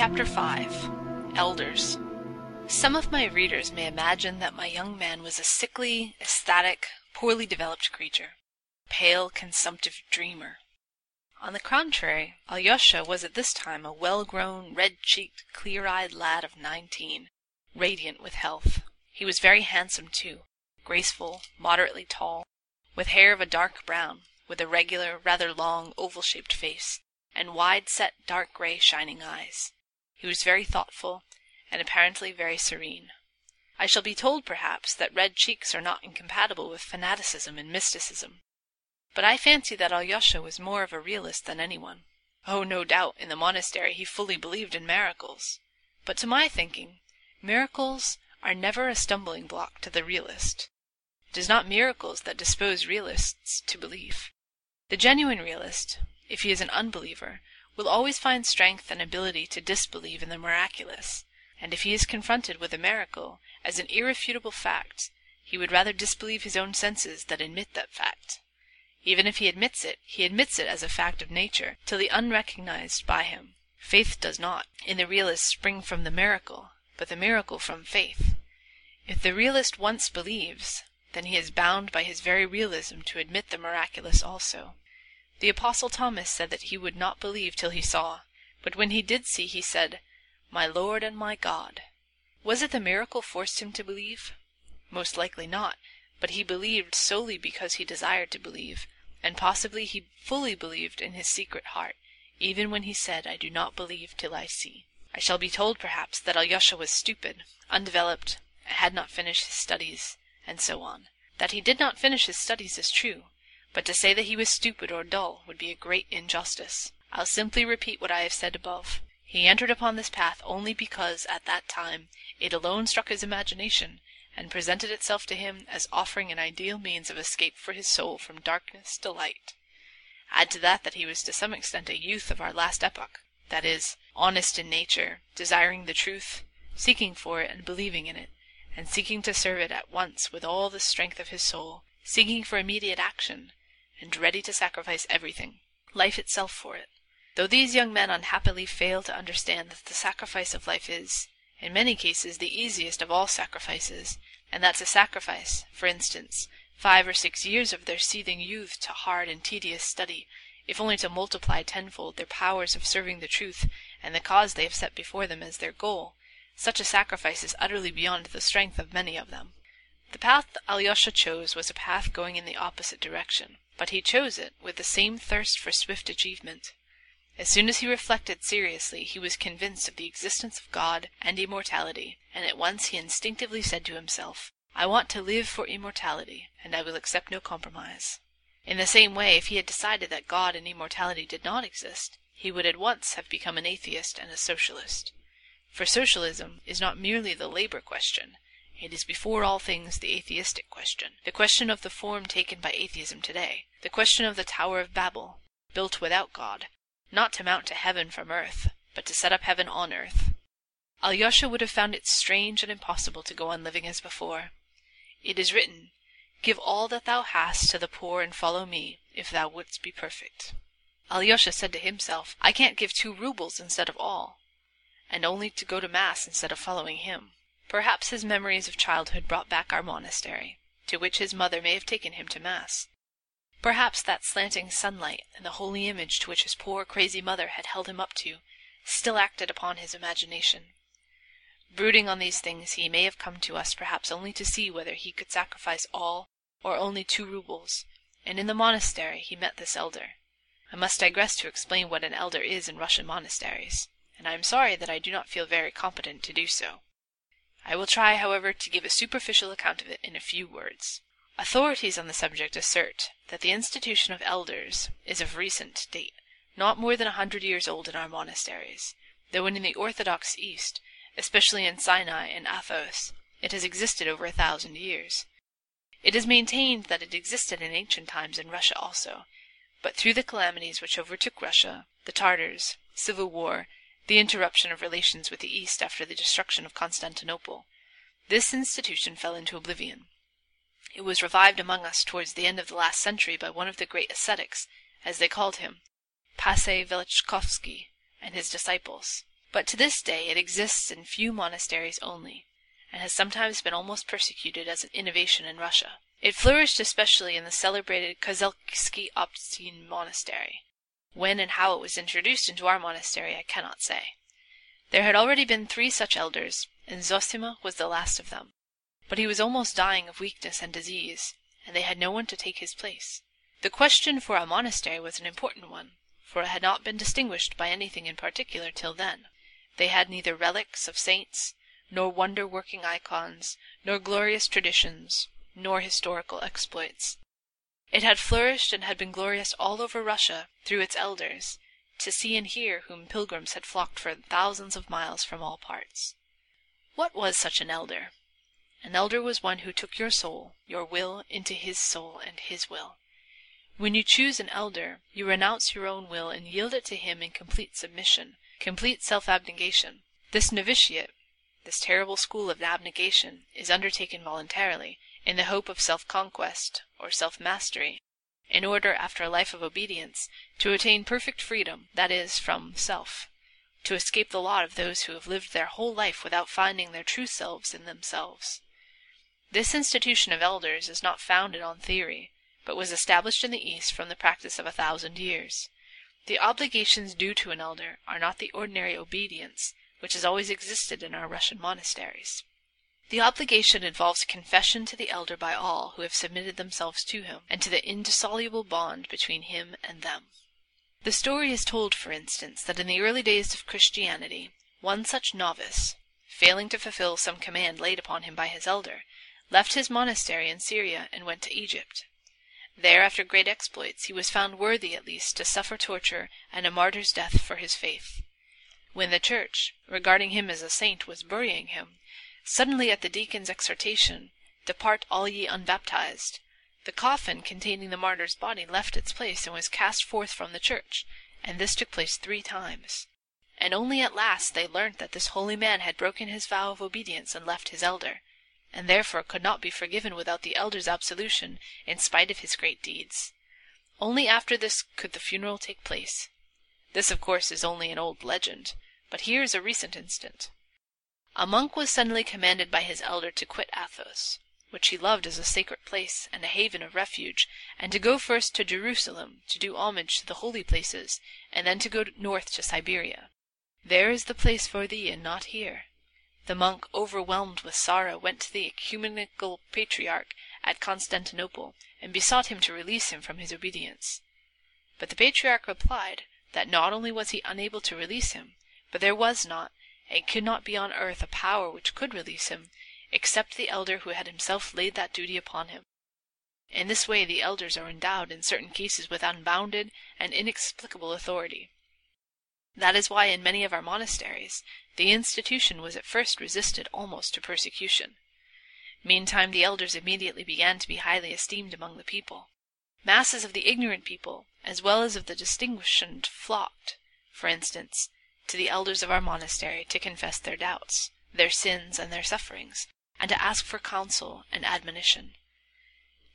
Chapter 5 Elders Some of my readers may imagine that my young man was a sickly, ecstatic, poorly developed creature, pale, consumptive dreamer. On the contrary, Alyosha was at this time a well grown, red cheeked, clear eyed lad of nineteen, radiant with health. He was very handsome too, graceful, moderately tall, with hair of a dark brown, with a regular, rather long, oval shaped face, and wide set dark gray shining eyes. He was very thoughtful, and apparently very serene. I shall be told, perhaps, that red cheeks are not incompatible with fanaticism and mysticism. But I fancy that Alyosha was more of a realist than anyone. Oh, no doubt, in the monastery he fully believed in miracles. But to my thinking, miracles are never a stumbling block to the realist. It is not miracles that dispose realists to belief. The genuine realist, if he is an unbeliever, will always find strength and ability to disbelieve in the miraculous, and if he is confronted with a miracle as an irrefutable fact, he would rather disbelieve his own senses than admit that fact. Even if he admits it, he admits it as a fact of nature, till the unrecognized by him. Faith does not, in the realist, spring from the miracle, but the miracle from faith. If the realist once believes, then he is bound by his very realism to admit the miraculous also. The Apostle Thomas said that he would not believe till he saw, but when he did see he said, My Lord and my God. Was it the miracle forced him to believe? Most likely not, but he believed solely because he desired to believe, and possibly he fully believed in his secret heart, even when he said, I do not believe till I see. I shall be told, perhaps, that Alyosha was stupid, undeveloped, had not finished his studies, and so on. That he did not finish his studies is true, but to say that he was stupid or dull would be a great injustice. I'll simply repeat what I have said above. He entered upon this path only because at that time it alone struck his imagination, and presented itself to him as offering an ideal means of escape for his soul from darkness to light. Add to that that he was to some extent a youth of our last epoch, that is, honest in nature, desiring the truth, seeking for it and believing in it, and seeking to serve it at once with all the strength of his soul, seeking for immediate action, and ready to sacrifice everything, life itself for it. Though these young men unhappily fail to understand that the sacrifice of life is, in many cases, the easiest of all sacrifices, and that to sacrifice, for instance, five or six years of their seething youth to hard and tedious study, if only to multiply tenfold their powers of serving the truth and the cause they have set before them as their goal, such a sacrifice is utterly beyond the strength of many of them. The path Alyosha chose was a path going in the opposite direction but he chose it with the same thirst for swift achievement. As soon as he reflected seriously he was convinced of the existence of God and immortality, and at once he instinctively said to himself, I want to live for immortality, and I will accept no compromise. In the same way, if he had decided that God and immortality did not exist, he would at once have become an atheist and a socialist. For socialism is not merely the labor question, it is before all things the atheistic question, the question of the form taken by atheism today, the question of the Tower of Babel, built without God, not to mount to heaven from earth, but to set up heaven on earth. Alyosha would have found it strange and impossible to go on living as before. It is written, Give all that thou hast to the poor and follow me, if thou wouldst be perfect. Alyosha said to himself, I can't give two roubles instead of all, and only to go to mass instead of following him. Perhaps his memories of childhood brought back our monastery, to which his mother may have taken him to mass. Perhaps that slanting sunlight and the holy image to which his poor crazy mother had held him up to still acted upon his imagination. Brooding on these things he may have come to us perhaps only to see whether he could sacrifice all or only two roubles, and in the monastery he met this elder. I must digress to explain what an elder is in Russian monasteries, and I am sorry that I do not feel very competent to do so. I will try, however, to give a superficial account of it in a few words. Authorities on the subject assert that the institution of elders is of recent date, not more than a hundred years old in our monasteries, though in the orthodox East, especially in Sinai and Athos, it has existed over a thousand years. It is maintained that it existed in ancient times in Russia also, but through the calamities which overtook Russia, the Tartars, civil war, the interruption of relations with the East after the destruction of Constantinople, this institution fell into oblivion. It was revived among us towards the end of the last century by one of the great ascetics, as they called him, Paissy Velichkovsky, and his disciples. but to this day it exists in few monasteries only, and has sometimes been almost persecuted as an innovation in Russia. It flourished especially in the celebrated Kozelski Optin monastery. When and how it was introduced into our monastery I cannot say. There had already been three such elders, and Zosima was the last of them. But he was almost dying of weakness and disease, and they had no one to take his place. The question for a monastery was an important one, for it had not been distinguished by anything in particular till then. They had neither relics of saints, nor wonder working icons, nor glorious traditions, nor historical exploits. It had flourished and had been glorious all over Russia through its elders, to see and hear whom pilgrims had flocked for thousands of miles from all parts. What was such an elder? An elder was one who took your soul, your will, into his soul and his will. When you choose an elder, you renounce your own will and yield it to him in complete submission, complete self-abnegation. This novitiate, this terrible school of abnegation, is undertaken voluntarily, in the hope of self-conquest, or self-mastery, in order, after a life of obedience, to attain perfect freedom, that is, from self, to escape the lot of those who have lived their whole life without finding their true selves in themselves. This institution of elders is not founded on theory, but was established in the East from the practice of a thousand years. The obligations due to an elder are not the ordinary obedience which has always existed in our Russian monasteries. The obligation involves confession to the elder by all who have submitted themselves to him, and to the indissoluble bond between him and them. The story is told, for instance, that in the early days of Christianity, one such novice, failing to fulfill some command laid upon him by his elder, left his monastery in Syria and went to Egypt. There, after great exploits, he was found worthy at least to suffer torture and a martyr's death for his faith. When the church, regarding him as a saint, was burying him, suddenly at the deacon's exhortation, Depart all ye unbaptized, the coffin containing the martyr's body left its place and was cast forth from the church, and this took place three times. And only at last they learnt that this holy man had broken his vow of obedience and left his elder and therefore could not be forgiven without the elder's absolution in spite of his great deeds. Only after this could the funeral take place. This, of course, is only an old legend, but here is a recent instance. A monk was suddenly commanded by his elder to quit Athos, which he loved as a sacred place and a haven of refuge, and to go first to Jerusalem to do homage to the holy places, and then to go north to Siberia. There is the place for thee, and not here. The monk, overwhelmed with sorrow, went to the ecumenical patriarch at Constantinople, and besought him to release him from his obedience. But the patriarch replied that not only was he unable to release him, but there was not, and could not be on earth a power which could release him, except the elder who had himself laid that duty upon him. In this way the elders are endowed in certain cases with unbounded and inexplicable authority. That is why in many of our monasteries the institution was at first resisted almost to persecution. Meantime the elders immediately began to be highly esteemed among the people. Masses of the ignorant people, as well as of the distinguished, flocked, for instance, to the elders of our monastery to confess their doubts, their sins, and their sufferings, and to ask for counsel and admonition.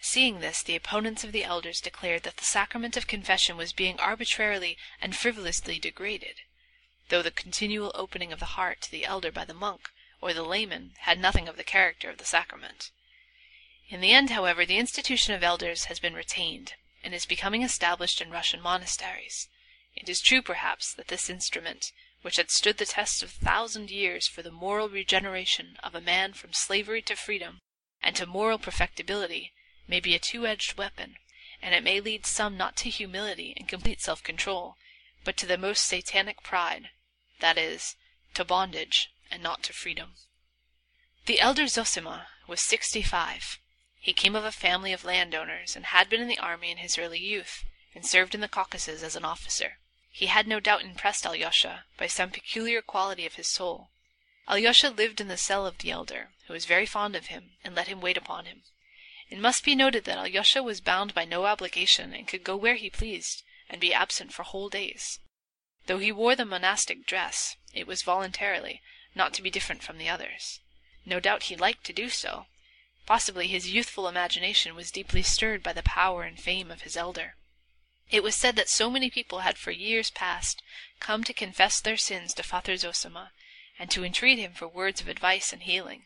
Seeing this, the opponents of the elders declared that the sacrament of confession was being arbitrarily and frivolously degraded, though the continual opening of the heart to the elder by the monk or the layman had nothing of the character of the sacrament. In the end, however, the institution of elders has been retained, and is becoming established in Russian monasteries. It is true, perhaps, that this instrument, which had stood the test of a thousand years for the moral regeneration of a man from slavery to freedom and to moral perfectibility, may be a two-edged weapon, and it may lead some not to humility and complete self-control, but to the most satanic pride, that is, to bondage and not to freedom. The elder Zosima was sixty-five. He came of a family of landowners, and had been in the army in his early youth, and served in the Caucasus as an officer. He had no doubt impressed Alyosha by some peculiar quality of his soul. Alyosha lived in the cell of the elder, who was very fond of him, and let him wait upon him. It must be noted that Alyosha was bound by no obligation and could go where he pleased, and be absent for whole days. Though he wore the monastic dress, it was voluntarily, not to be different from the others. No doubt he liked to do so. Possibly his youthful imagination was deeply stirred by the power and fame of his elder. It was said that so many people had for years past come to confess their sins to Father Zosima and to entreat him for words of advice and healing,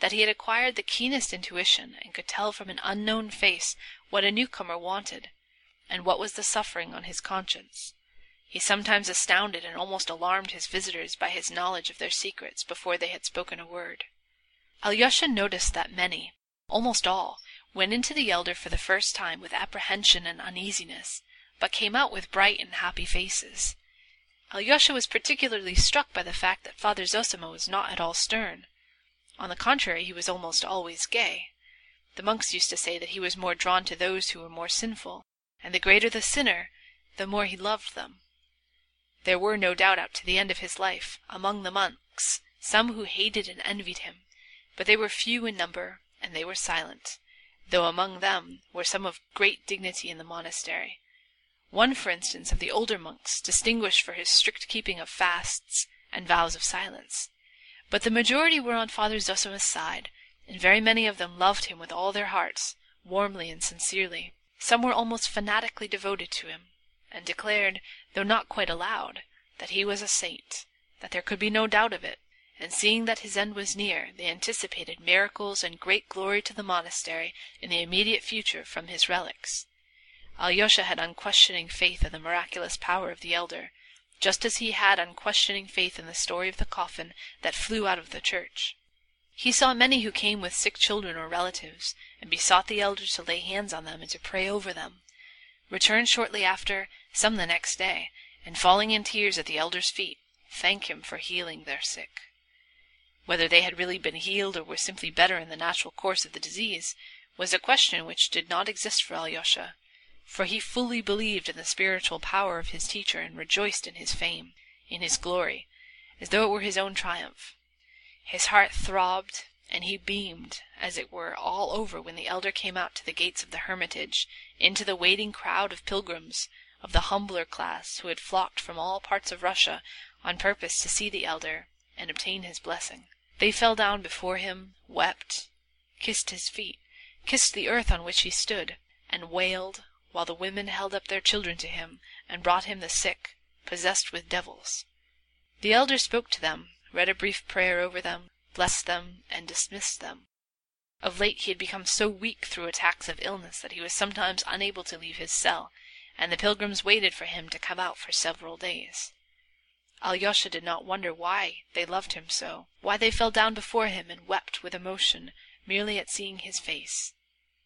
that he had acquired the keenest intuition and could tell from an unknown face what a newcomer wanted and what was the suffering on his conscience. He sometimes astounded and almost alarmed his visitors by his knowledge of their secrets before they had spoken a word. Alyosha noticed that many, almost all, went into the elder for the first time with apprehension and uneasiness, but came out with bright and happy faces. Alyosha was particularly struck by the fact that Father Zosima was not at all stern. On the contrary, he was almost always gay. The monks used to say that he was more drawn to those who were more sinful, and the greater the sinner, the more he loved them. There were, no doubt, up to the end of his life, among the monks, some who hated and envied him, but they were few in number, and they were silent, though among them were some of great dignity in the monastery. One, for instance, of the older monks, distinguished for his strict keeping of fasts and vows of silence. But the majority were on Father Zosima's side, and very many of them loved him with all their hearts, warmly and sincerely. Some were almost fanatically devoted to him, and declared, though not quite aloud, that he was a saint, that there could be no doubt of it, and seeing that his end was near, they anticipated miracles and great glory to the monastery in the immediate future from his relics. Alyosha had unquestioning faith in the miraculous power of the elder, just as he had unquestioning faith in the story of the coffin that flew out of the church. He saw many who came with sick children or relatives, and besought the elder to lay hands on them and to pray over them. Returned shortly after, some the next day, and falling in tears at the elder's feet, thank him for healing their sick. Whether they had really been healed or were simply better in the natural course of the disease was a question which did not exist for Alyosha, for he fully believed in the spiritual power of his teacher and rejoiced in his fame, in his glory, as though it were his own triumph. His heart throbbed, and he beamed, as it were, all over when the elder came out to the gates of the hermitage, into the waiting crowd of pilgrims, of the humbler class, who had flocked from all parts of Russia on purpose to see the elder and obtain his blessing. They fell down before him, wept, kissed his feet, kissed the earth on which he stood, and wailed, while the women held up their children to him and brought him the sick, possessed with devils. The elder spoke to them, read a brief prayer over them, blessed them, and dismissed them. Of late he had become so weak through attacks of illness that he was sometimes unable to leave his cell, and the pilgrims waited for him to come out for several days. Alyosha did not wonder why they loved him so, why they fell down before him and wept with emotion merely at seeing his face.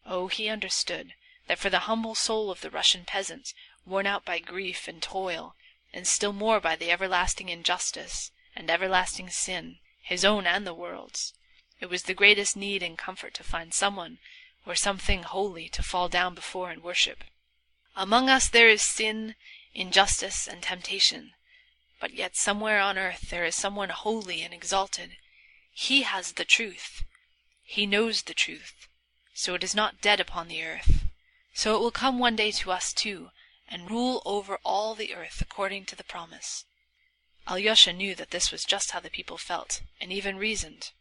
Oh, he understood that for the humble soul of the Russian peasant, worn out by grief and toil, and still more by the everlasting injustice and everlasting sin, his own and the world's, it was the greatest need and comfort to find someone or something holy to fall down before and worship. Among us there is sin, injustice, and temptation, but yet somewhere on earth there is someone holy and exalted. He has the truth. He knows the truth. So it is not dead upon the earth. So it will come one day to us too, and rule over all the earth according to the promise. Alyosha knew that this was just how the people felt, and even reasoned.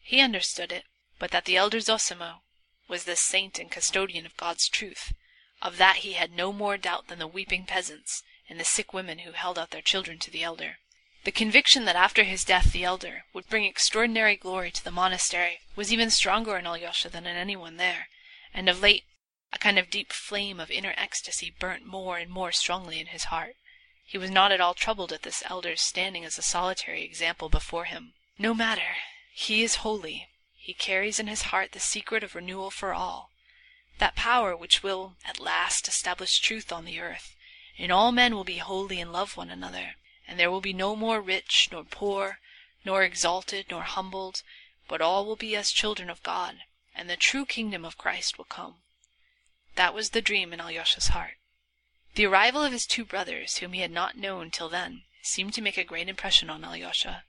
He understood it, but that the elder Zosima was the saint and custodian of God's truth, of that he had no more doubt than the weeping peasants, and the sick women who held out their children to the elder. The conviction that after his death the elder would bring extraordinary glory to the monastery was even stronger in Alyosha than in anyone there, and of late a kind of deep flame of inner ecstasy burnt more and more strongly in his heart. He was not at all troubled at this elder's standing as a solitary example before him. No matter, he is holy. He carries in his heart the secret of renewal for all, that power which will at last establish truth on the earth and all men will be holy and love one another, and there will be no more rich nor poor, nor exalted nor humbled, but all will be as children of God, and the true kingdom of Christ will come. That was the dream in Alyosha's heart. The arrival of his two brothers, whom he had not known till then, seemed to make a great impression on Alyosha.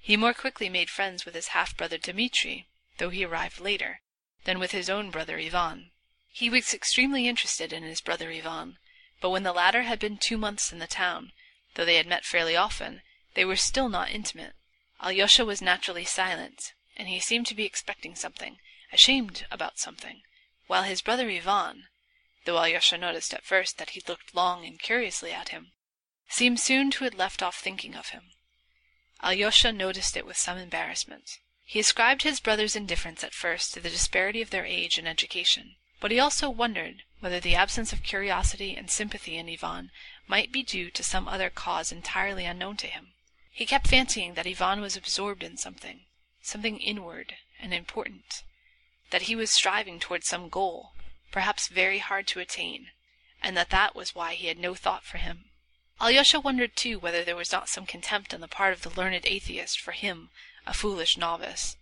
He more quickly made friends with his half-brother Dmitri, though he arrived later, than with his own brother Ivan. He was extremely interested in his brother Ivan, but when the latter had been two months in the town, though they had met fairly often, they were still not intimate. Alyosha was naturally silent, and he seemed to be expecting something, ashamed about something, while his brother Ivan, though Alyosha noticed at first that he looked long and curiously at him, seemed soon to have left off thinking of him. Alyosha noticed it with some embarrassment. He ascribed his brother's indifference at first to the disparity of their age and education, but he also wondered whether the absence of curiosity and sympathy in Ivan might be due to some other cause entirely unknown to him. He kept fancying that Ivan was absorbed in something, something inward and important, that he was striving towards some goal, perhaps very hard to attain, and that that was why he had no thought for him. Alyosha wondered too whether there was not some contempt on the part of the learned atheist for him a foolish novice.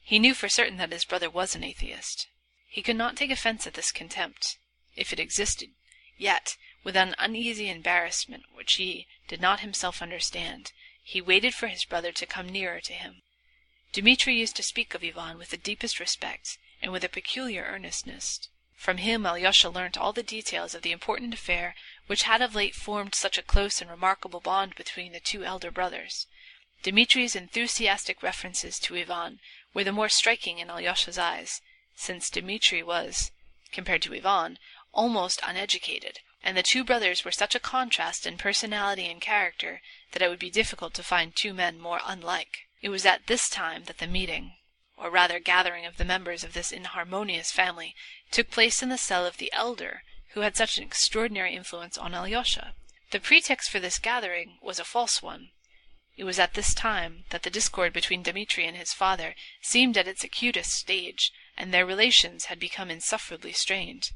He knew for certain that his brother was an atheist. He could not take offense at this contempt, if it existed, yet, with an uneasy embarrassment which he did not himself understand, he waited for his brother to come nearer to him. Dmitri used to speak of Ivan with the deepest respect and with a peculiar earnestness. From him Alyosha learnt all the details of the important affair which had of late formed such a close and remarkable bond between the two elder brothers. Dmitri's enthusiastic references to Ivan were the more striking in Alyosha's eyes, since Dmitri was, compared to Ivan, almost uneducated, and the two brothers were such a contrast in personality and character that it would be difficult to find two men more unlike. It was at this time that the meeting, or rather gathering of the members of this inharmonious family, took place in the cell of the elder who had such an extraordinary influence on Alyosha. The pretext for this gathering was a false one. It was at this time that the discord between Dmitri and his father seemed at its acutest stage, and their relations had become insufferably strained.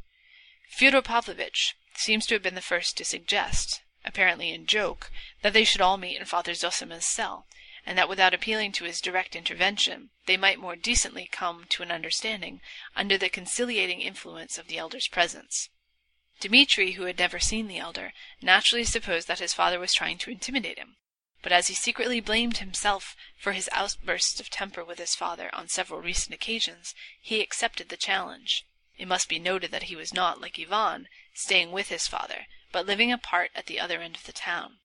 Fyodor Pavlovitch seems to have been the first to suggest, apparently in joke, that they should all meet in Father Zosima's cell, and that without appealing to his direct intervention they might more decently come to an understanding under the conciliating influence of the elder's presence. Dmitri, who had never seen the elder, naturally supposed that his father was trying to intimidate him but as he secretly blamed himself for his outbursts of temper with his father on several recent occasions, he accepted the challenge. It must be noted that he was not, like Ivan, staying with his father, but living apart at the other end of the town.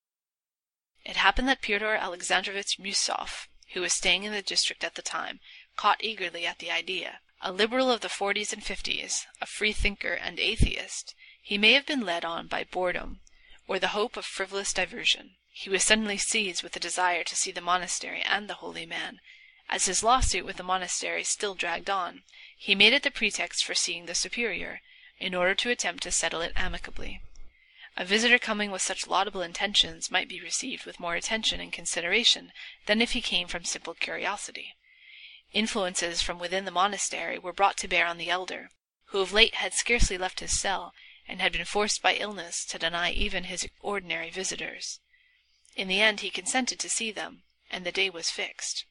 It happened that Pyotr Alexandrovitch Miusov, who was staying in the district at the time, caught eagerly at the idea. A liberal of the forties and fifties, a free thinker and atheist, he may have been led on by boredom, or the hope of frivolous diversion. He was suddenly seized with a desire to see the monastery and the holy man. As his lawsuit with the monastery still dragged on, he made it the pretext for seeing the superior, in order to attempt to settle it amicably. A visitor coming with such laudable intentions might be received with more attention and consideration than if he came from simple curiosity. Influences from within the monastery were brought to bear on the elder, who of late had scarcely left his cell, and had been forced by illness to deny even his ordinary visitors. In the end he consented to see them, and the day was fixed.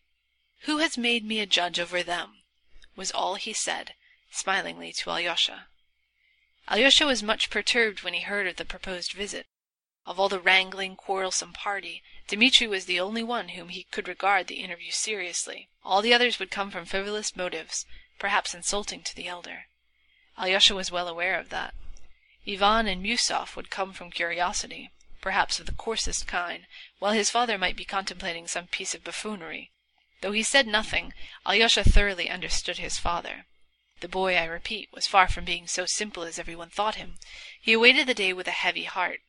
"Who has made me a judge over them?" was all he said, smilingly, to Alyosha. Alyosha was much perturbed when he heard of the proposed visit. Of all the wrangling, quarrelsome party, Dmitri was the only one whom he could regard the interview seriously. All the others would come from frivolous motives, perhaps insulting to the elder. Alyosha was well aware of that. Ivan and Miusov would come from curiosity perhaps of the coarsest kind, while his father might be contemplating some piece of buffoonery. Though he said nothing, Alyosha thoroughly understood his father. The boy, I repeat, was far from being so simple as everyone thought him. He awaited the day with a heavy heart.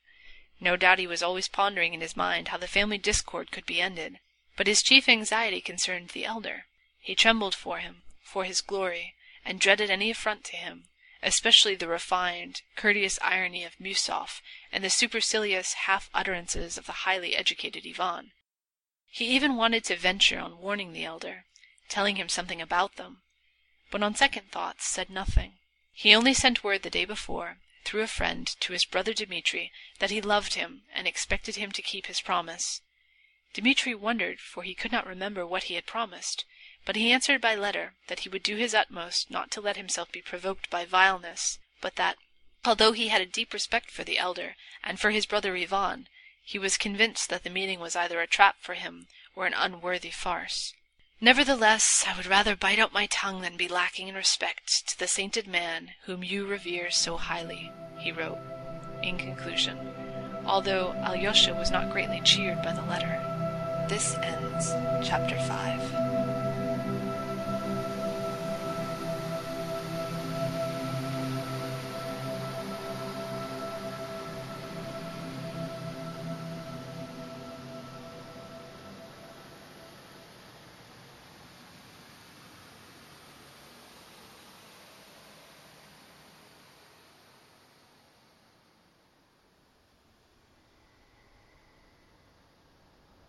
No doubt he was always pondering in his mind how the family discord could be ended, but his chief anxiety concerned the elder. He trembled for him, for his glory, and dreaded any affront to him especially the refined, courteous irony of Miusov and the supercilious half utterances of the highly educated Ivan. He even wanted to venture on warning the elder, telling him something about them, but on second thoughts said nothing. He only sent word the day before, through a friend, to his brother Dmitri that he loved him and expected him to keep his promise. Dmitri wondered, for he could not remember what he had promised, but he answered by letter that he would do his utmost not to let himself be provoked by vileness, but that, although he had a deep respect for the elder and for his brother Ivan, he was convinced that the meeting was either a trap for him or an unworthy farce. Nevertheless, I would rather bite out my tongue than be lacking in respect to the sainted man whom you revere so highly, he wrote, in conclusion, although Alyosha was not greatly cheered by the letter. This ends chapter 5.